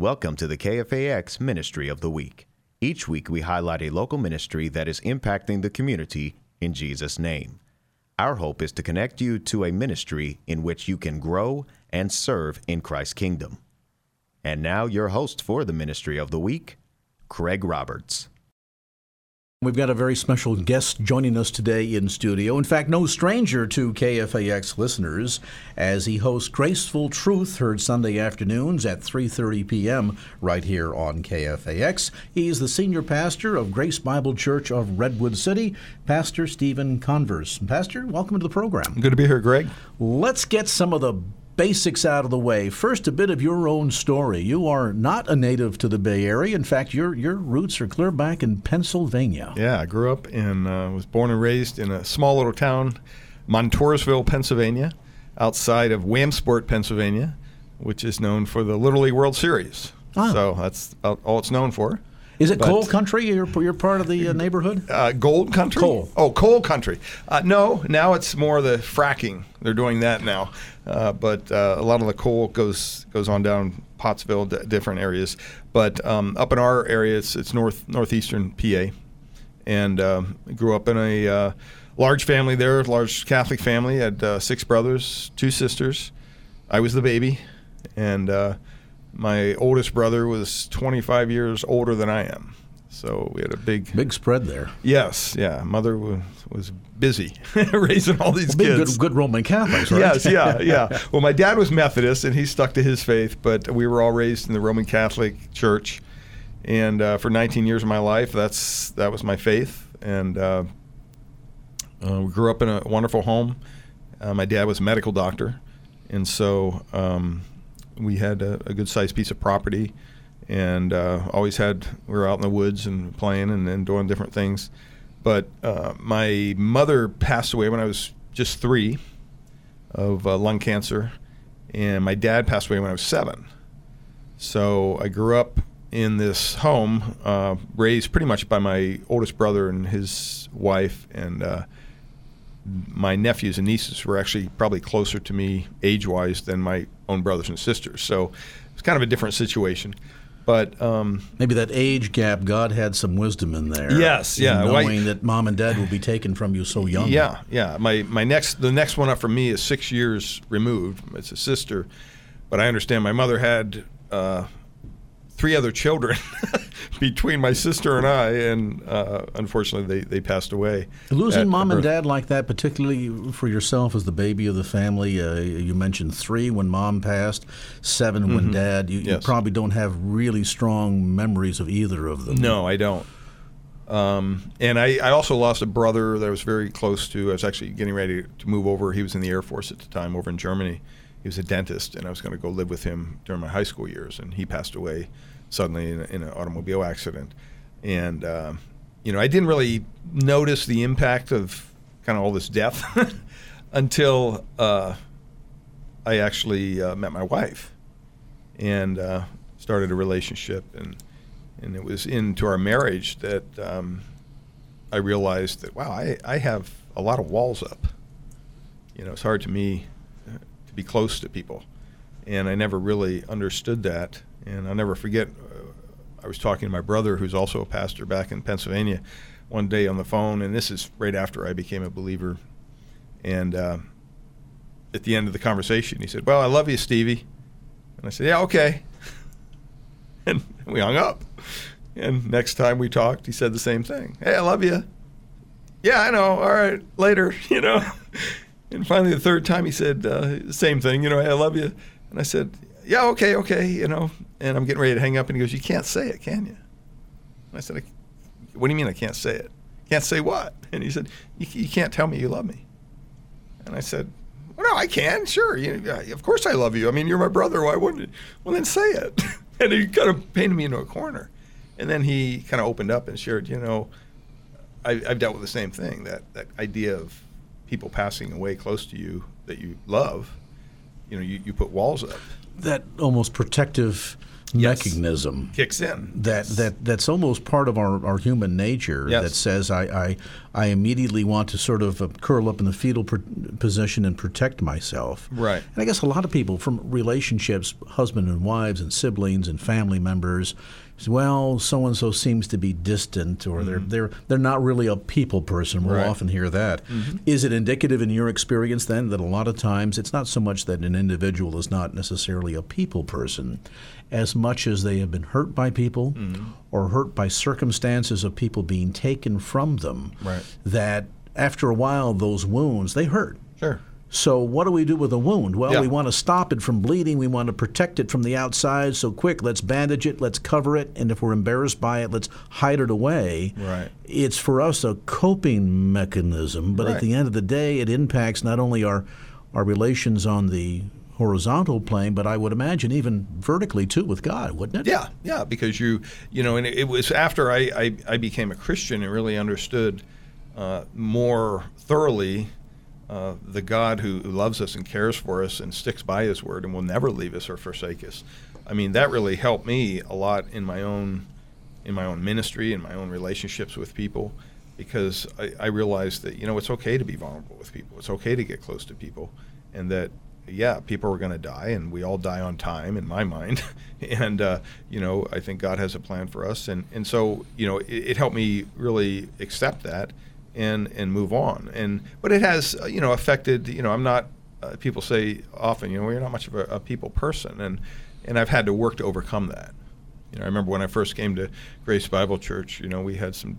Welcome to the KFAX Ministry of the Week. Each week we highlight a local ministry that is impacting the community in Jesus' name. Our hope is to connect you to a ministry in which you can grow and serve in Christ's kingdom. And now, your host for the Ministry of the Week, Craig Roberts. We've got a very special guest joining us today in studio. In fact, no stranger to KFAX listeners, as he hosts Graceful Truth, heard Sunday afternoons at 3:30 p.m. right here on KFAX. He's the senior pastor of Grace Bible Church of Redwood City, Pastor Stephen Converse. Pastor, welcome to the program. Good to be here, Greg. Let's get some of the basics out of the way. First, a bit of your own story. You are not a native to the Bay Area. In fact, your your roots are clear back in Pennsylvania. Yeah, I grew up and uh, was born and raised in a small little town, Montoursville, Pennsylvania, outside of Williamsport, Pennsylvania, which is known for the Little League World Series. Ah. So that's all it's known for. Is it But- coal country? You're, you're part of the uh, neighborhood? Uh, gold country? Coal. Oh, coal country. Uh, no, now it's more the fracking. They're doing that now. Uh, but uh, a lot of the coal goes goes on down Pottsville, d- different areas. But um, up in our area, it's, it's north northeastern PA, and um, grew up in a uh, large family there, large Catholic family. Had uh, six brothers, two sisters. I was the baby, and uh, my oldest brother was 25 years older than I am. So we had a big Big spread there. Yes, yeah. Mother was, was busy raising all these Big, kids. good, good Roman Catholics, right? Yes, yeah, yeah. Well, my dad was Methodist and he stuck to his faith, but we were all raised in the Roman Catholic Church, and uh, for 19 years of my life, that's that was my faith. And uh, uh, we grew up in a wonderful home. Uh, my dad was a medical doctor, and so um, we had a, a good sized piece of property, and uh, always had we were out in the woods and playing and, and doing different things. But uh, my mother passed away when I was just three of uh, lung cancer, and my dad passed away when I was seven. So I grew up in this home, uh, raised pretty much by my oldest brother and his wife, and uh, my nephews and nieces were actually probably closer to me age-wise than my own brothers and sisters. So it's kind of a different situation. But um, Maybe that age gap, God had some wisdom in there. Yes, in yeah. Knowing that mom and dad will be taken from you so young. Yeah, yeah. My my next the next one up from me is six years removed. It's a sister, but I understand my mother had uh, three other children between my sister and I, and uh, unfortunately they, they passed away. Losing mom and dad like that, particularly for yourself as the baby of the family, uh, you mentioned three when mom passed, 7 when dad. You, you Mm-hmm. Probably don't have really strong memories of either of them. No, I don't. Um, and I, I also lost a brother that I was very close to. I was actually getting ready to move over. He was in the Air Force at the time over in Germany. He was a dentist, and I was going to go live with him during my high school years. And he passed away suddenly in, a, in an automobile accident. And, um, you know, I didn't really notice the impact of kind of all this death until uh, I actually uh, met my wife and uh, started a relationship. And and it was into our marriage that um, I realized that wow, I, I have a lot of walls up. You know, it's hard to me uh, to be close to people, and I never really understood that. And I'll never forget. Uh, I was talking to my brother, who's also a pastor back in Pennsylvania, one day on the phone, and this is right after I became a believer. And uh, at the end of the conversation, he said, "Well, I love you, Stevie," and I said, "Yeah, okay." and we hung up. And next time we talked, he said the same thing. Hey, I love you. Yeah, I know. All right, later. You know. And finally, the third time, he said uh, the same thing. You know, I love you. And I said, Yeah, okay, okay. You know. And I'm getting ready to hang up, and he goes, You can't say it, can you? And I said, "I- What do you mean I can't say it? Can't say what? And he said, You, you can't tell me you love me. And I said, well, no, I can. Sure. You, of course I love you. I mean, you're my brother. Why wouldn't you? Well, then say it. and he kind of painted me into a corner. And then he kind of opened up and shared, you know, I, I've dealt with the same thing that, that idea of people passing away close to you that you love. You know, you, you put walls up. That almost protective Yes. mechanism kicks in. that that that's almost part of our, our human nature Yes. that says I, I I immediately want to sort of uh, curl up in the fetal pr- position and protect myself. Right. And I guess a lot of people from relationships, husband and wives and siblings and family members, well, so and so seems to be distant or they're they're they're not really a people person. We'll Mm-hmm. Right. Mm-hmm. often hear that. Is it indicative in your experience then that a lot of times it's not so much that an individual is not necessarily a people person as much as they have been hurt by people Mm-hmm. or hurt by circumstances of people being taken from them Right. that after a while those wounds they hurt Sure. So what do we do with a wound? Well, Yeah. we want to stop it from bleeding. We want to protect it from the outside. So quick, let's bandage it, let's cover it, and if we're embarrassed by it, let's hide it away. Right. It's for us a coping mechanism, but at the end of the day, it impacts not only our our relations on the horizontal plane, but I would imagine even vertically too with God, wouldn't it? Yeah, yeah, because you, you know, and it, it was after I, I, I became a Christian and really understood uh, more thoroughly uh, the God who, who loves us and cares for us and sticks by His word and will never leave us or forsake us. I mean, that really helped me a lot in my own, in my own ministry and my own relationships with people, because I, I realized that you know it's okay to be vulnerable with people. It's okay to get close to people, and that yeah, people are going to die, and we all die on time in my mind. and uh, you know, I think God has a plan for us, and and so you know, it, it helped me really accept that and and move on. And but it has uh, you know affected. You know, I'm not. Uh, people say often, you know, you're not much of a, a people person, and and I've had to work to overcome that. You know, I remember when I first came to Grace Bible Church. You know, we had some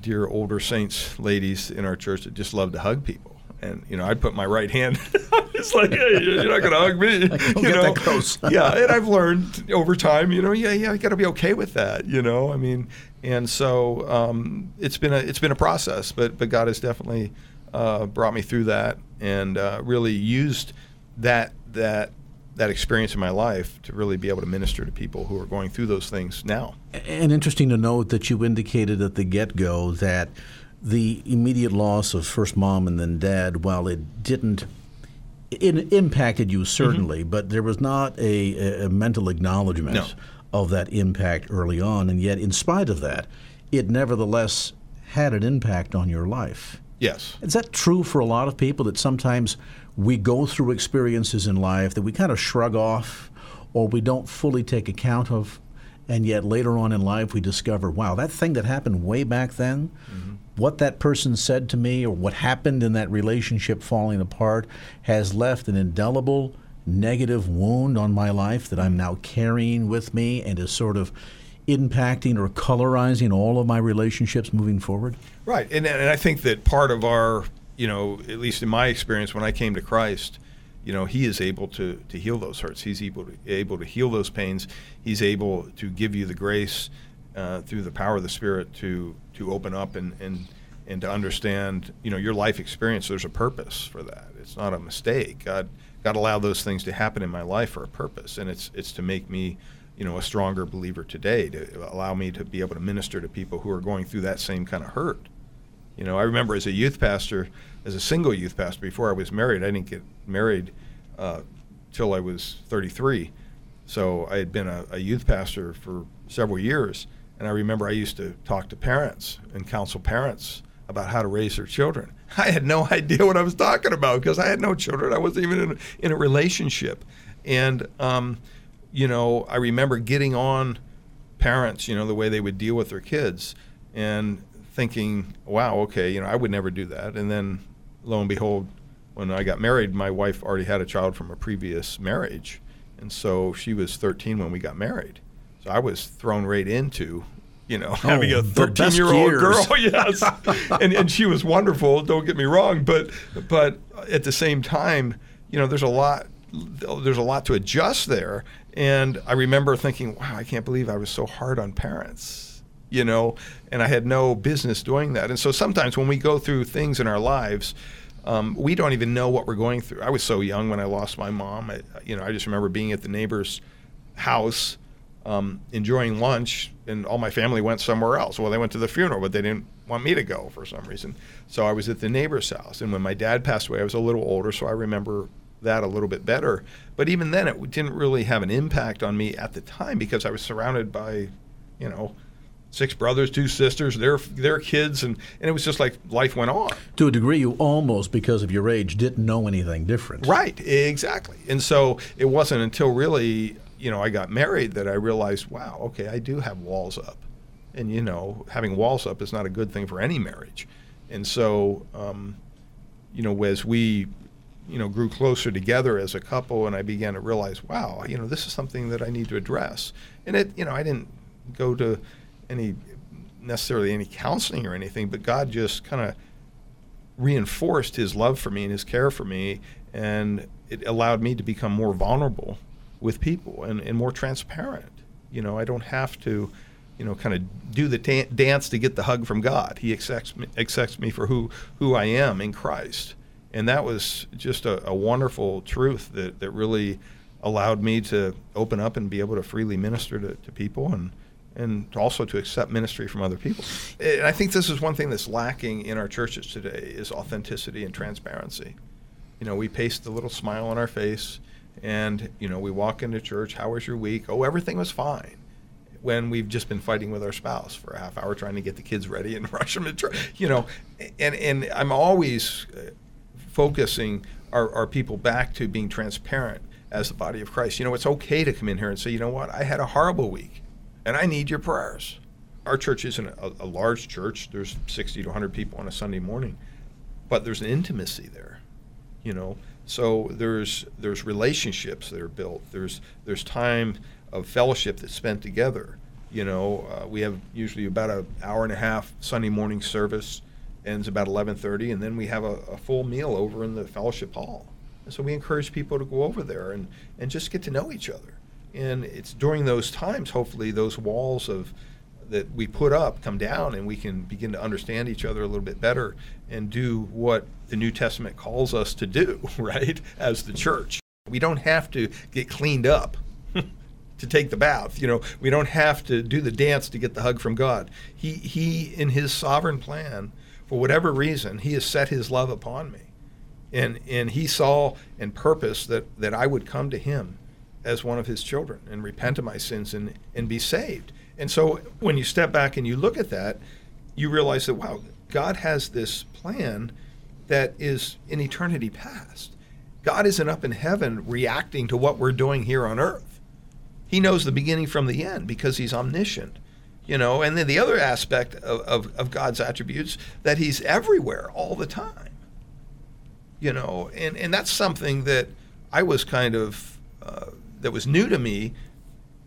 dear older saints ladies in our church that just loved to hug people. And you know, I'd put my right hand. it's like, hey, you're not going to hug me. don't you get know? that close. yeah, and I've learned over time. You know, yeah, yeah, I got to be okay with that. You know, I mean, and so um, it's been a it's been a process, but but God has definitely uh, brought me through that and uh, really used that that that experience in my life to really be able to minister to people who are going through those things now. And interesting to note that you indicated at the get go that the immediate loss of first mom and then dad, while it didn't, it impacted you mm-hmm. certainly, but there was not a, a mental acknowledgement No. of that impact early on. And yet, in spite of that, it nevertheless had an impact on your life. Yes. Is that true for a lot of people that sometimes we go through experiences in life that we kind of shrug off or we don't fully take account of, and yet later on in life we discover, wow, that thing that happened way back then, mm-hmm. What that person said to me or what happened in that relationship falling apart has left an indelible negative wound on my life that I'm now carrying with me and is sort of impacting or colorizing all of my relationships moving forward? Right, and and I think that part of our, you know, at least in my experience when I came to Christ, you know, He is able to to heal those hurts. He's able to able to heal those pains. He's able to give you the grace uh, through the power of the Spirit to to open up and and and to understand, you know, your life experience. There's a purpose for that. It's not a mistake. God God allowed those things to happen in my life for a purpose, and it's it's to make me you know, a stronger believer today to allow me to be able to minister to people who are going through that same kind of hurt. You know, I remember as a youth pastor, as a single youth pastor, before I was married, I didn't get married uh, till I was 33. So I had been a, a youth pastor for several years, and I remember I used to talk to parents and counsel parents about how to raise their children. I had no idea what I was talking about because I had no children. I wasn't even in a, in a relationship, and um, you know, I remember getting on parents, you know, the way they would deal with their kids and thinking, wow, okay, you know, I would never do that. And then lo and behold, when I got married, my wife already had a child from a previous marriage. And so she was 13 when we got married. I was thrown right into, you know, having a 13 year old girl. yes. and, and she was wonderful, don't get me wrong. But, but at the same time, you know, there's a lot there's a lot to adjust there. And I remember thinking, wow, I can't believe I was so hard on parents, you know, and I had no business doing that. And so sometimes when we go through things in our lives, um, we don't even know what we're going through. I was so young when I lost my mom. I, you know, I just remember being at the neighbor's house, um, enjoying lunch, and all my family went somewhere else. Well, they went to the funeral, but they didn't want me to go for some reason. So I was at the neighbor's house. And when my dad passed away, I was a little older, so I remember that a little bit better. But even then, it didn't really have an impact on me at the time because I was surrounded by, you know, six brothers, two sisters, their their kids, and, and it was just like life went on. To a degree, you almost, because of your age, didn't know anything different. Right, exactly. And so it wasn't until really, you know, I got married that I realized, wow, okay, I do have walls up. And, you know, having walls up is not a good thing for any marriage. And so, um, you know, as we, you know, grew closer together as a couple, and I began to realize, wow, you know, this is something that I need to address. And it, you know, I didn't go to any necessarily any counseling or anything, but God just kind of reinforced His love for me and His care for me, and it allowed me to become more vulnerable with people and, and more transparent. You know, I don't have to, you know, kind of do the ta- dance to get the hug from God. He accepts me, accepts me for who who I am in Christ, and that was just a, a wonderful truth that that really allowed me to open up and be able to freely minister to, to people and and also to accept ministry from other people. And I think this is one thing that's lacking in our churches today is authenticity and transparency. You know, we paste the little smile on our face and, you know, we walk into church, how was your week? Oh, everything was fine. When we've just been fighting with our spouse for a half hour trying to get the kids ready and rush them to church, you know, and, and I'm always uh, focusing our, our people back to being transparent as the body of Christ. You know, it's okay to come in here and say, you know what, I had a horrible week and I need your prayers. Our church isn't a, a, large church. There's 60 to 100 people on a Sunday morning, but there's an intimacy there, you know. So there's there's relationships that are built. There's there's time of fellowship that's spent together. You know, uh, we have usually about an hour and a half Sunday morning service, ends about 11:30, and then we have a, a full meal over in the fellowship hall. And so we encourage people to go over there and and just get to know each other and it's during those times hopefully those walls of that we put up come down and we can begin to understand each other a little bit better and do what the New Testament calls us to do, right? As the church. We don't have to get cleaned up to take the bath. You know, we don't have to do the dance to get the hug from God. He he in his sovereign plan, for whatever reason, he has set his love upon me. And and he saw and purposed that that I would come to him as one of his children and repent of my sins and, and be saved. And so when you step back and you look at that, you realize that, wow, God has this plan that is in eternity past. God isn't up in heaven reacting to what we're doing here on earth. He knows the beginning from the end because he's omniscient. You know, and then the other aspect of, of, of God's attributes that he's everywhere all the time. You know, and, and that's something that I was kind of uh, that was new to me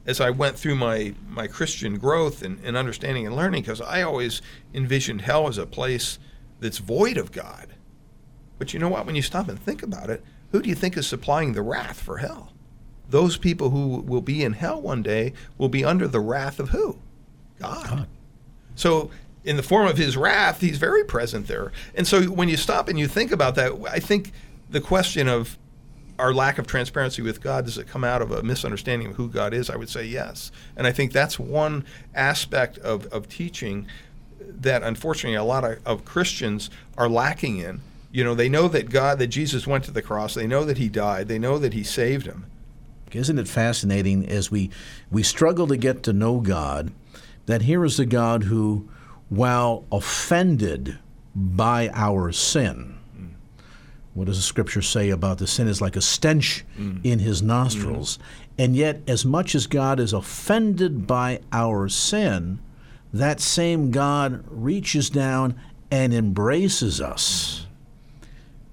as I went through my, my Christian growth and, and understanding and learning, because I always envisioned hell as a place that's void of God. But you know what? When you stop and think about it, who do you think is supplying the wrath for hell? Those people who will be in hell one day will be under the wrath of who? God. God. So, in the form of his wrath, he's very present there. And so, when you stop and you think about that, I think the question of our lack of transparency with God, does it come out of a misunderstanding of who God is? I would say yes. And I think that's one aspect of, of teaching that unfortunately a lot of, of Christians are lacking in. You know, they know that God, that Jesus went to the cross, they know that he died, they know that he saved him. Isn't it fascinating as we, we struggle to get to know God, that here is a God who, while offended by our sin, what does the scripture say about the sin is like a stench mm. in his nostrils? Mm. And yet, as much as God is offended by our sin, that same God reaches down and embraces us.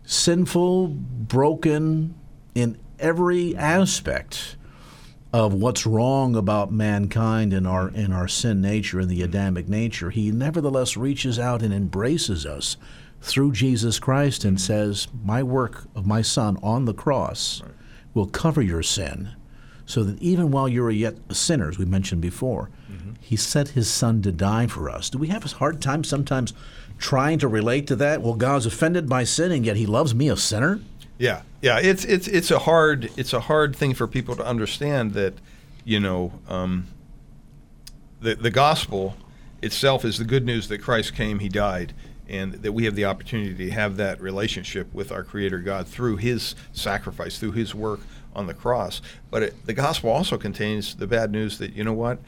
Sinful, broken in every aspect of what's wrong about mankind and our in our sin nature and the Adamic nature, he nevertheless reaches out and embraces us through Jesus Christ and says, My work of my Son on the cross right. will cover your sin, so that even while you're yet sinners, we mentioned before, mm-hmm. He sent His Son to die for us. Do we have a hard time sometimes trying to relate to that? Well, God's offended by sin, and yet He loves me, a sinner. Yeah, yeah. It's it's it's a hard it's a hard thing for people to understand that, you know, um, the the gospel itself is the good news that Christ came, He died, and that we have the opportunity to have that relationship with our Creator God through His sacrifice, through His work on the cross. But it, the gospel also contains the bad news that you know what,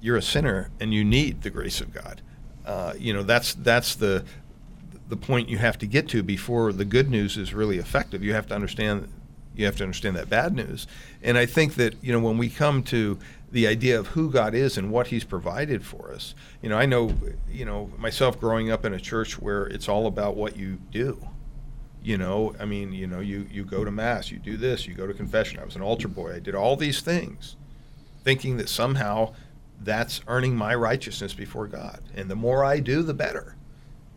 you're a sinner and you need the grace of God. Uh, you know that's that's the the point you have to get to before the good news is really effective. You have to understand you have to understand that bad news. And I think that you know when we come to the idea of who God is and what He's provided for us. You know, I know, you know, myself growing up in a church where it's all about what you do. You know, I mean, you know, you you go to mass, you do this, you go to confession. I was an altar boy. I did all these things, thinking that somehow that's earning my righteousness before God. And the more I do, the better.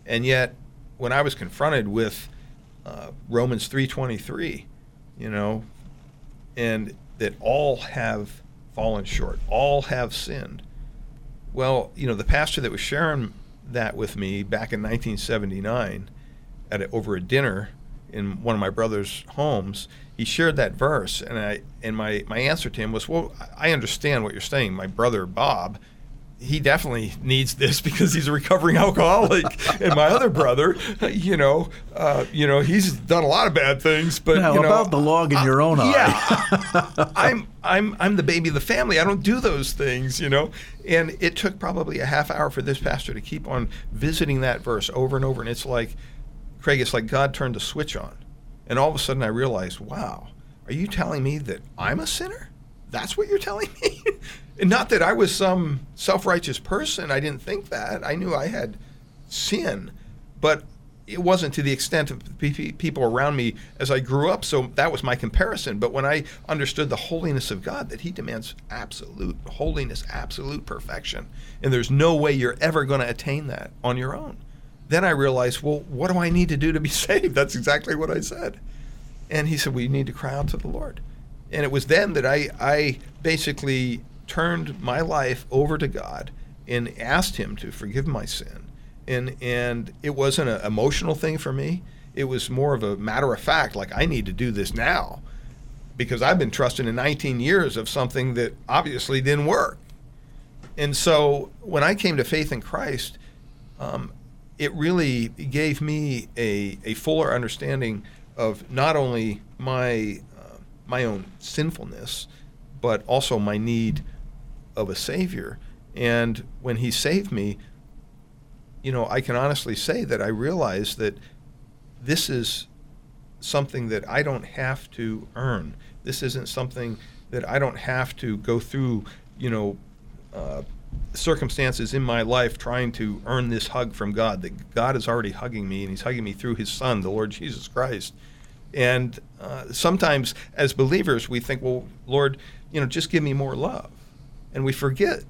And yet, when I was confronted with uh, Romans three twenty three, you know, and that all have fallen short. All have sinned. Well, you know, the pastor that was sharing that with me back in 1979 at a, over a dinner in one of my brother's homes, he shared that verse, and I and my my answer to him was, "Well, I understand what you're saying. My brother Bob he definitely needs this because he's a recovering alcoholic, and my other brother, you know, uh, you know, he's done a lot of bad things. But now, you know, about the log in your own eye. Yeah, I'm I'm I'm the baby of the family. I don't do those things, you know. And it took probably a half hour for this pastor to keep on visiting that verse over and over, and it's like, Craig, it's like God turned a switch on, and all of a sudden I realized, wow, are you telling me that I'm a sinner? That's what you're telling me? And not that I was some self righteous person. I didn't think that. I knew I had sin, but it wasn't to the extent of people around me as I grew up. So that was my comparison. But when I understood the holiness of God, that He demands absolute holiness, absolute perfection, and there's no way you're ever going to attain that on your own, then I realized, well, what do I need to do to be saved? That's exactly what I said. And He said, we need to cry out to the Lord. And it was then that I, I basically turned my life over to God and asked Him to forgive my sin. And, and it wasn't an emotional thing for me. It was more of a matter of fact, like, I need to do this now because I've been trusting in 19 years of something that obviously didn't work. And so when I came to faith in Christ, um, it really gave me a, a fuller understanding of not only my, my own sinfulness, but also my need of a Savior. And when He saved me, you know, I can honestly say that I realized that this is something that I don't have to earn. This isn't something that I don't have to go through, you know, uh, circumstances in my life trying to earn this hug from God. That God is already hugging me, and He's hugging me through His Son, the Lord Jesus Christ. And uh, sometimes, as believers, we think, well, Lord, you know, just give me more love. And we forget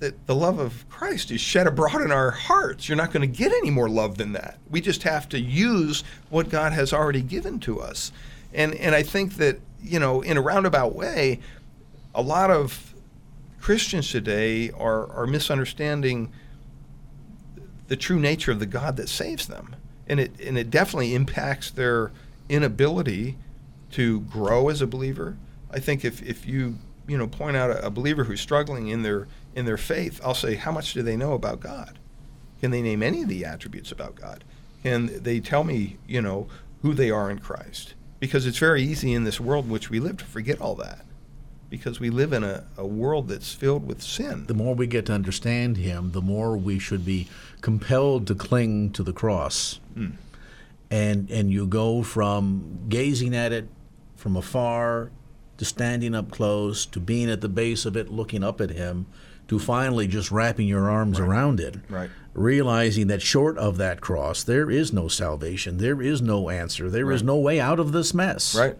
that the love of Christ is shed abroad in our hearts. You're not going to get any more love than that. We just have to use what God has already given to us. And and I think that, you know, in a roundabout way, a lot of Christians today are are misunderstanding the true nature of the God that saves them. And it and it definitely impacts their inability to grow as a believer. I think if, if you you know point out a, a believer who's struggling in their in their faith, I'll say, how much do they know about God? Can they name any of the attributes about God? Can they tell me, you know, who they are in Christ? Because it's very easy in this world in which we live to forget all that. Because we live in a, a world that's filled with sin. The more we get to understand Him, the more we should be compelled to cling to the cross. Mm. And, and you go from gazing at it from afar to standing up close, to being at the base of it, looking up at him, to finally just wrapping your arms right. around it. Right. Realizing that short of that cross, there is no salvation, there is no answer, there right. is no way out of this mess. Right.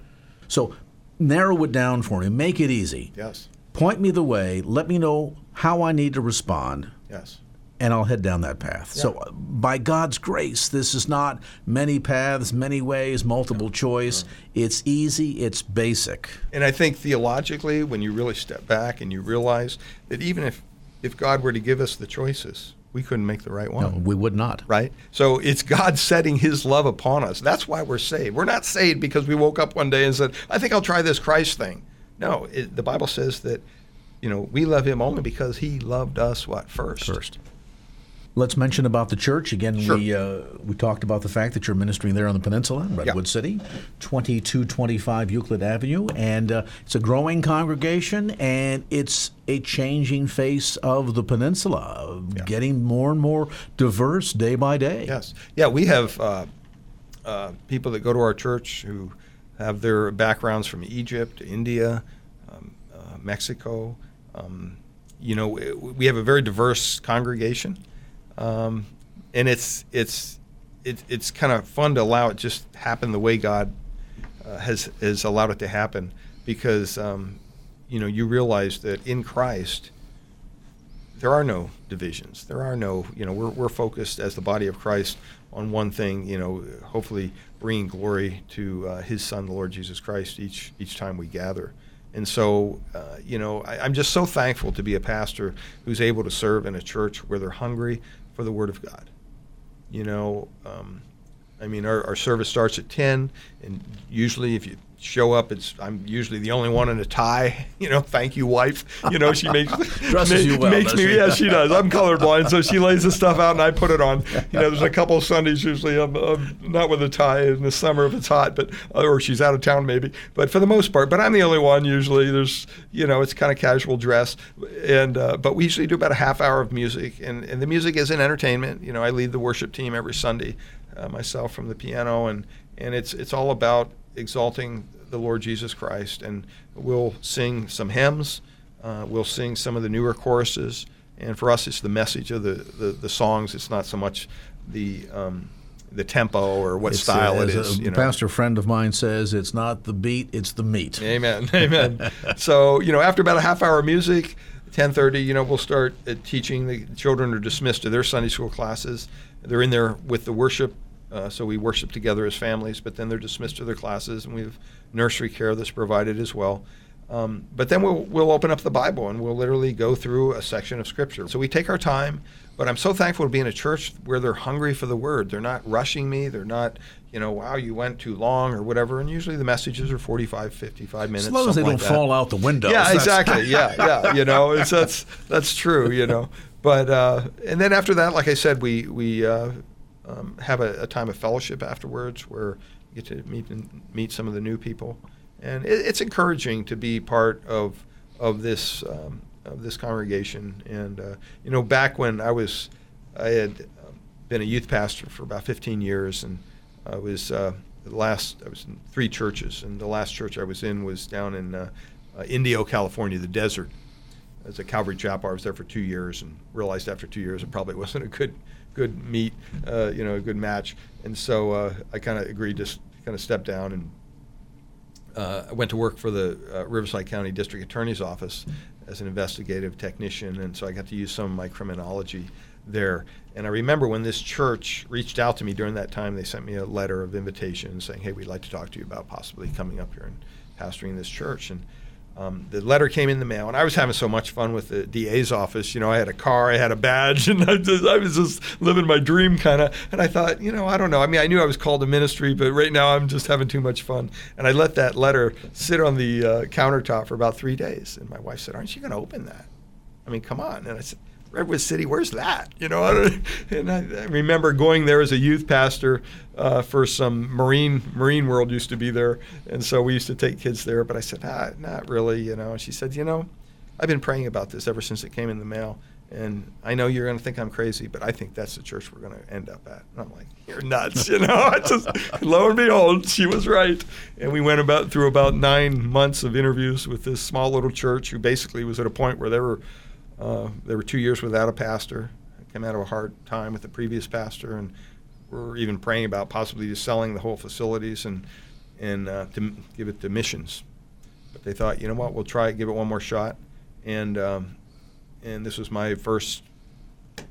So narrow it down for me, make it easy. Yes. Point me the way, let me know how I need to respond. Yes and I'll head down that path. Yeah. So, by God's grace, this is not many paths, many ways, multiple no. choice. No. It's easy, it's basic. And I think theologically, when you really step back and you realize that even if, if God were to give us the choices, we couldn't make the right one. No, we would not. Right? So it's God setting his love upon us. That's why we're saved. We're not saved because we woke up one day and said, I think I'll try this Christ thing. No, it, the Bible says that, you know, we love him only because he loved us what? First. First. Let's mention about the church again. Sure. We uh, we talked about the fact that you're ministering there on the peninsula, in Redwood City, 2225 Euclid Avenue, and uh, it's a growing congregation, and it's a changing face of the peninsula, getting more and more diverse day by day. Yes. Yeah, we have uh, uh, people that go to our church who have their backgrounds from Egypt, India, um, uh, Mexico. Um, you know, we have a very diverse congregation, um, and it's it's it, it's kind of fun to allow it just happen the way God uh, has has allowed it to happen, because um, you know you realize that in Christ there are no divisions. There are no, you know, we're, we're focused as the body of Christ on one thing, you know, hopefully bringing glory to uh, His Son, the Lord Jesus Christ, each each time we gather. And so, uh, you know, I, I'm just so thankful to be a pastor who's able to serve in a church where they're hungry for the Word of God. You know, um, I mean, our, our service starts at 10, and usually if you show up, it's I'm usually the only one in a tie. You know, thank you, wife. You know, she makes Dresses you well, makes me. she? Yeah, she does. I'm colorblind, so she lays the stuff out and I put it on. You know, there's a couple of Sundays usually I'm, I'm not with a tie in the summer if it's hot, but or she's out of town maybe. But for the most part, but I'm the only one usually. There's you know, it's kind of casual dress, and uh, but we usually do about a half hour of music, and and the music is an entertainment. You know, I lead the worship team every Sunday uh, myself from the piano, and and it's it's all about exalting the Lord Jesus Christ, and we'll sing some hymns, uh, we'll sing some of the newer choruses, and for us, it's the message of the the, the songs. It's not so much the um, the tempo or what It's, style uh, it as is. A you know. pastor friend of mine says, it's not the beat, it's the meat. Amen. Amen. so, you know, after about a half hour of music, 10:30, you know, we'll start uh, teaching. The children are dismissed to their Sunday school classes. They're in there with the worship, uh, so we worship together as families. But then they're dismissed to their classes, and we have nursery care that's provided as well. Um, but then we'll we'll open up the Bible and we'll literally go through a section of Scripture. So we take our time. But I'm so thankful to be in a church where they're hungry for the Word. They're not rushing me. They're not, you know, wow, you went too long or whatever. And usually the messages are 45, 55 minutes. As long as they don't like fall out the window. Yeah, exactly. yeah, yeah. You know, it's that's that's true. You know, but uh, and then after that, like I said, we we uh, um, have a, a time of fellowship afterwards where you get to meet meet some of the new people, and it, it's encouraging to be part of of this um, of this congregation. And uh, you know, back when I was, I had um, been a youth pastor for about 15 years, and I was uh, the last. I was in three churches, and the last church I was in was down in uh, uh, Indio, California, the desert. As a Calvary Chapel, I was there for two years, and realized after two years it probably wasn't a good, good meet, uh, you know, a good match. And so uh, I kind of agreed to kind of step down and uh, I went to work for the uh, Riverside County District Attorney's Office as an investigative technician, and so I got to use some of my criminology there. And I remember when this church reached out to me during that time, they sent me a letter of invitation saying, "Hey, we'd like to talk to you about possibly coming up here and pastoring this church." And um, the letter came in the mail, and I was having so much fun with the DA's office. You know, I had a car, I had a badge, and I, just, I was just living my dream kind of. And I thought, you know, I don't know. I mean, I knew I was called to ministry, but right now I'm just having too much fun. And I let that letter sit on the uh, countertop for about three days. And my wife said, "Aren't you going to open that? I mean, come on." And I said. Redwood City, where's that? You know, and I, I remember going there as a youth pastor uh, for some Marine Marine World used to be there, and so we used to take kids there. But I said, ah, not really, you know. And she said, you know, I've been praying about this ever since it came in the mail, and I know you're going to think I'm crazy, but I think that's the church we're going to end up at. And I'm like, you're nuts, you know. I just lo and behold, she was right, and we went about through about nine months of interviews with this small little church who basically was at a point where they were uh, they were two years without a pastor. Came out of a hard time with the previous pastor, and we're even praying about possibly just selling the whole facilities and and uh, to give it to missions. But they thought, you know what, we'll try it, give it one more shot. And um, and this was my first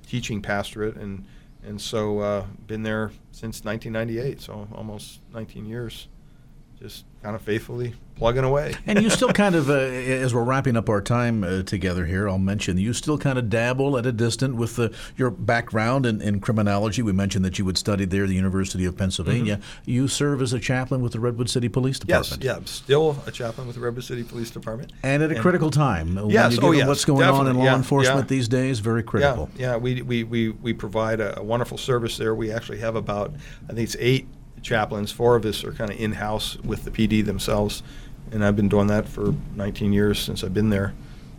teaching pastorate, and and so uh, been there since 1998, so almost 19 years, just kind of faithfully plugging away. and you still kind of, uh, as we're wrapping up our time uh, together here, I'll mention you still kind of dabble at a distance with the, your background in, in, criminology. We mentioned that you would study there at the University of Pennsylvania. Mm-hmm. You serve as a chaplain with the Redwood City Police Department. Yes, yeah, still a chaplain with the Redwood City Police Department. And at a and critical time. Yes, oh, yes, what's going on in law yeah, enforcement yeah. these days, very critical. Yeah, yeah. We, we, we, we provide a, a wonderful service there. We actually have about, I think it's eight chaplains. Four of us are kind of in house with the PD themselves and I've been doing that for 19 years since I've been there,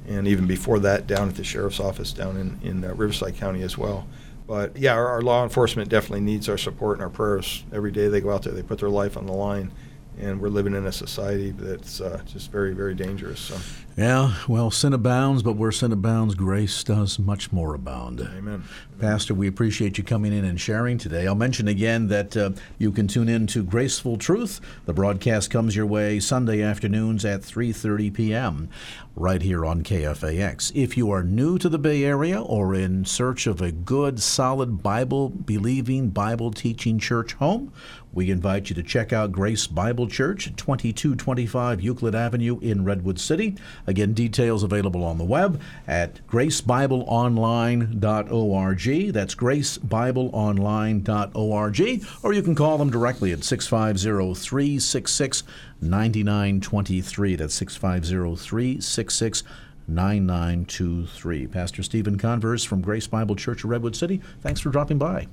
and even before that, down at the sheriff's office down in in uh, Riverside County as well. But yeah, our, our, law enforcement definitely needs our support and our prayers every day. They go out there, they put their life on the line, and we're living in a society that's uh, just very, very dangerous. So. Yeah, well, sin abounds, but where sin abounds, grace does much more abound. Amen. Pastor, we appreciate you coming in and sharing today. I'll mention again that uh, you can tune in to Graceful Truth. The broadcast comes your way Sunday afternoons at 3:30 p.m. right here on KFAX. If you are new to the Bay Area or in search of a good, solid Bible-believing, Bible-teaching church home, we invite you to check out Grace Bible Church, 2225 Euclid Avenue in Redwood City. Again, details available on the web at gracebibleonline.org. That's gracebibleonline.org. Or you can call them directly at 650 366 9923. That's 650 366 9923. Pastor Stephen Converse from Grace Bible Church of Redwood City, thanks for dropping by.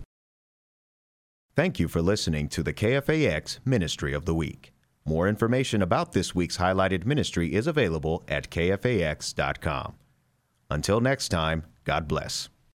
Thank you for listening to the KFAX Ministry of the Week. More information about this week's highlighted ministry is available at kfax.com. Until next time, God bless.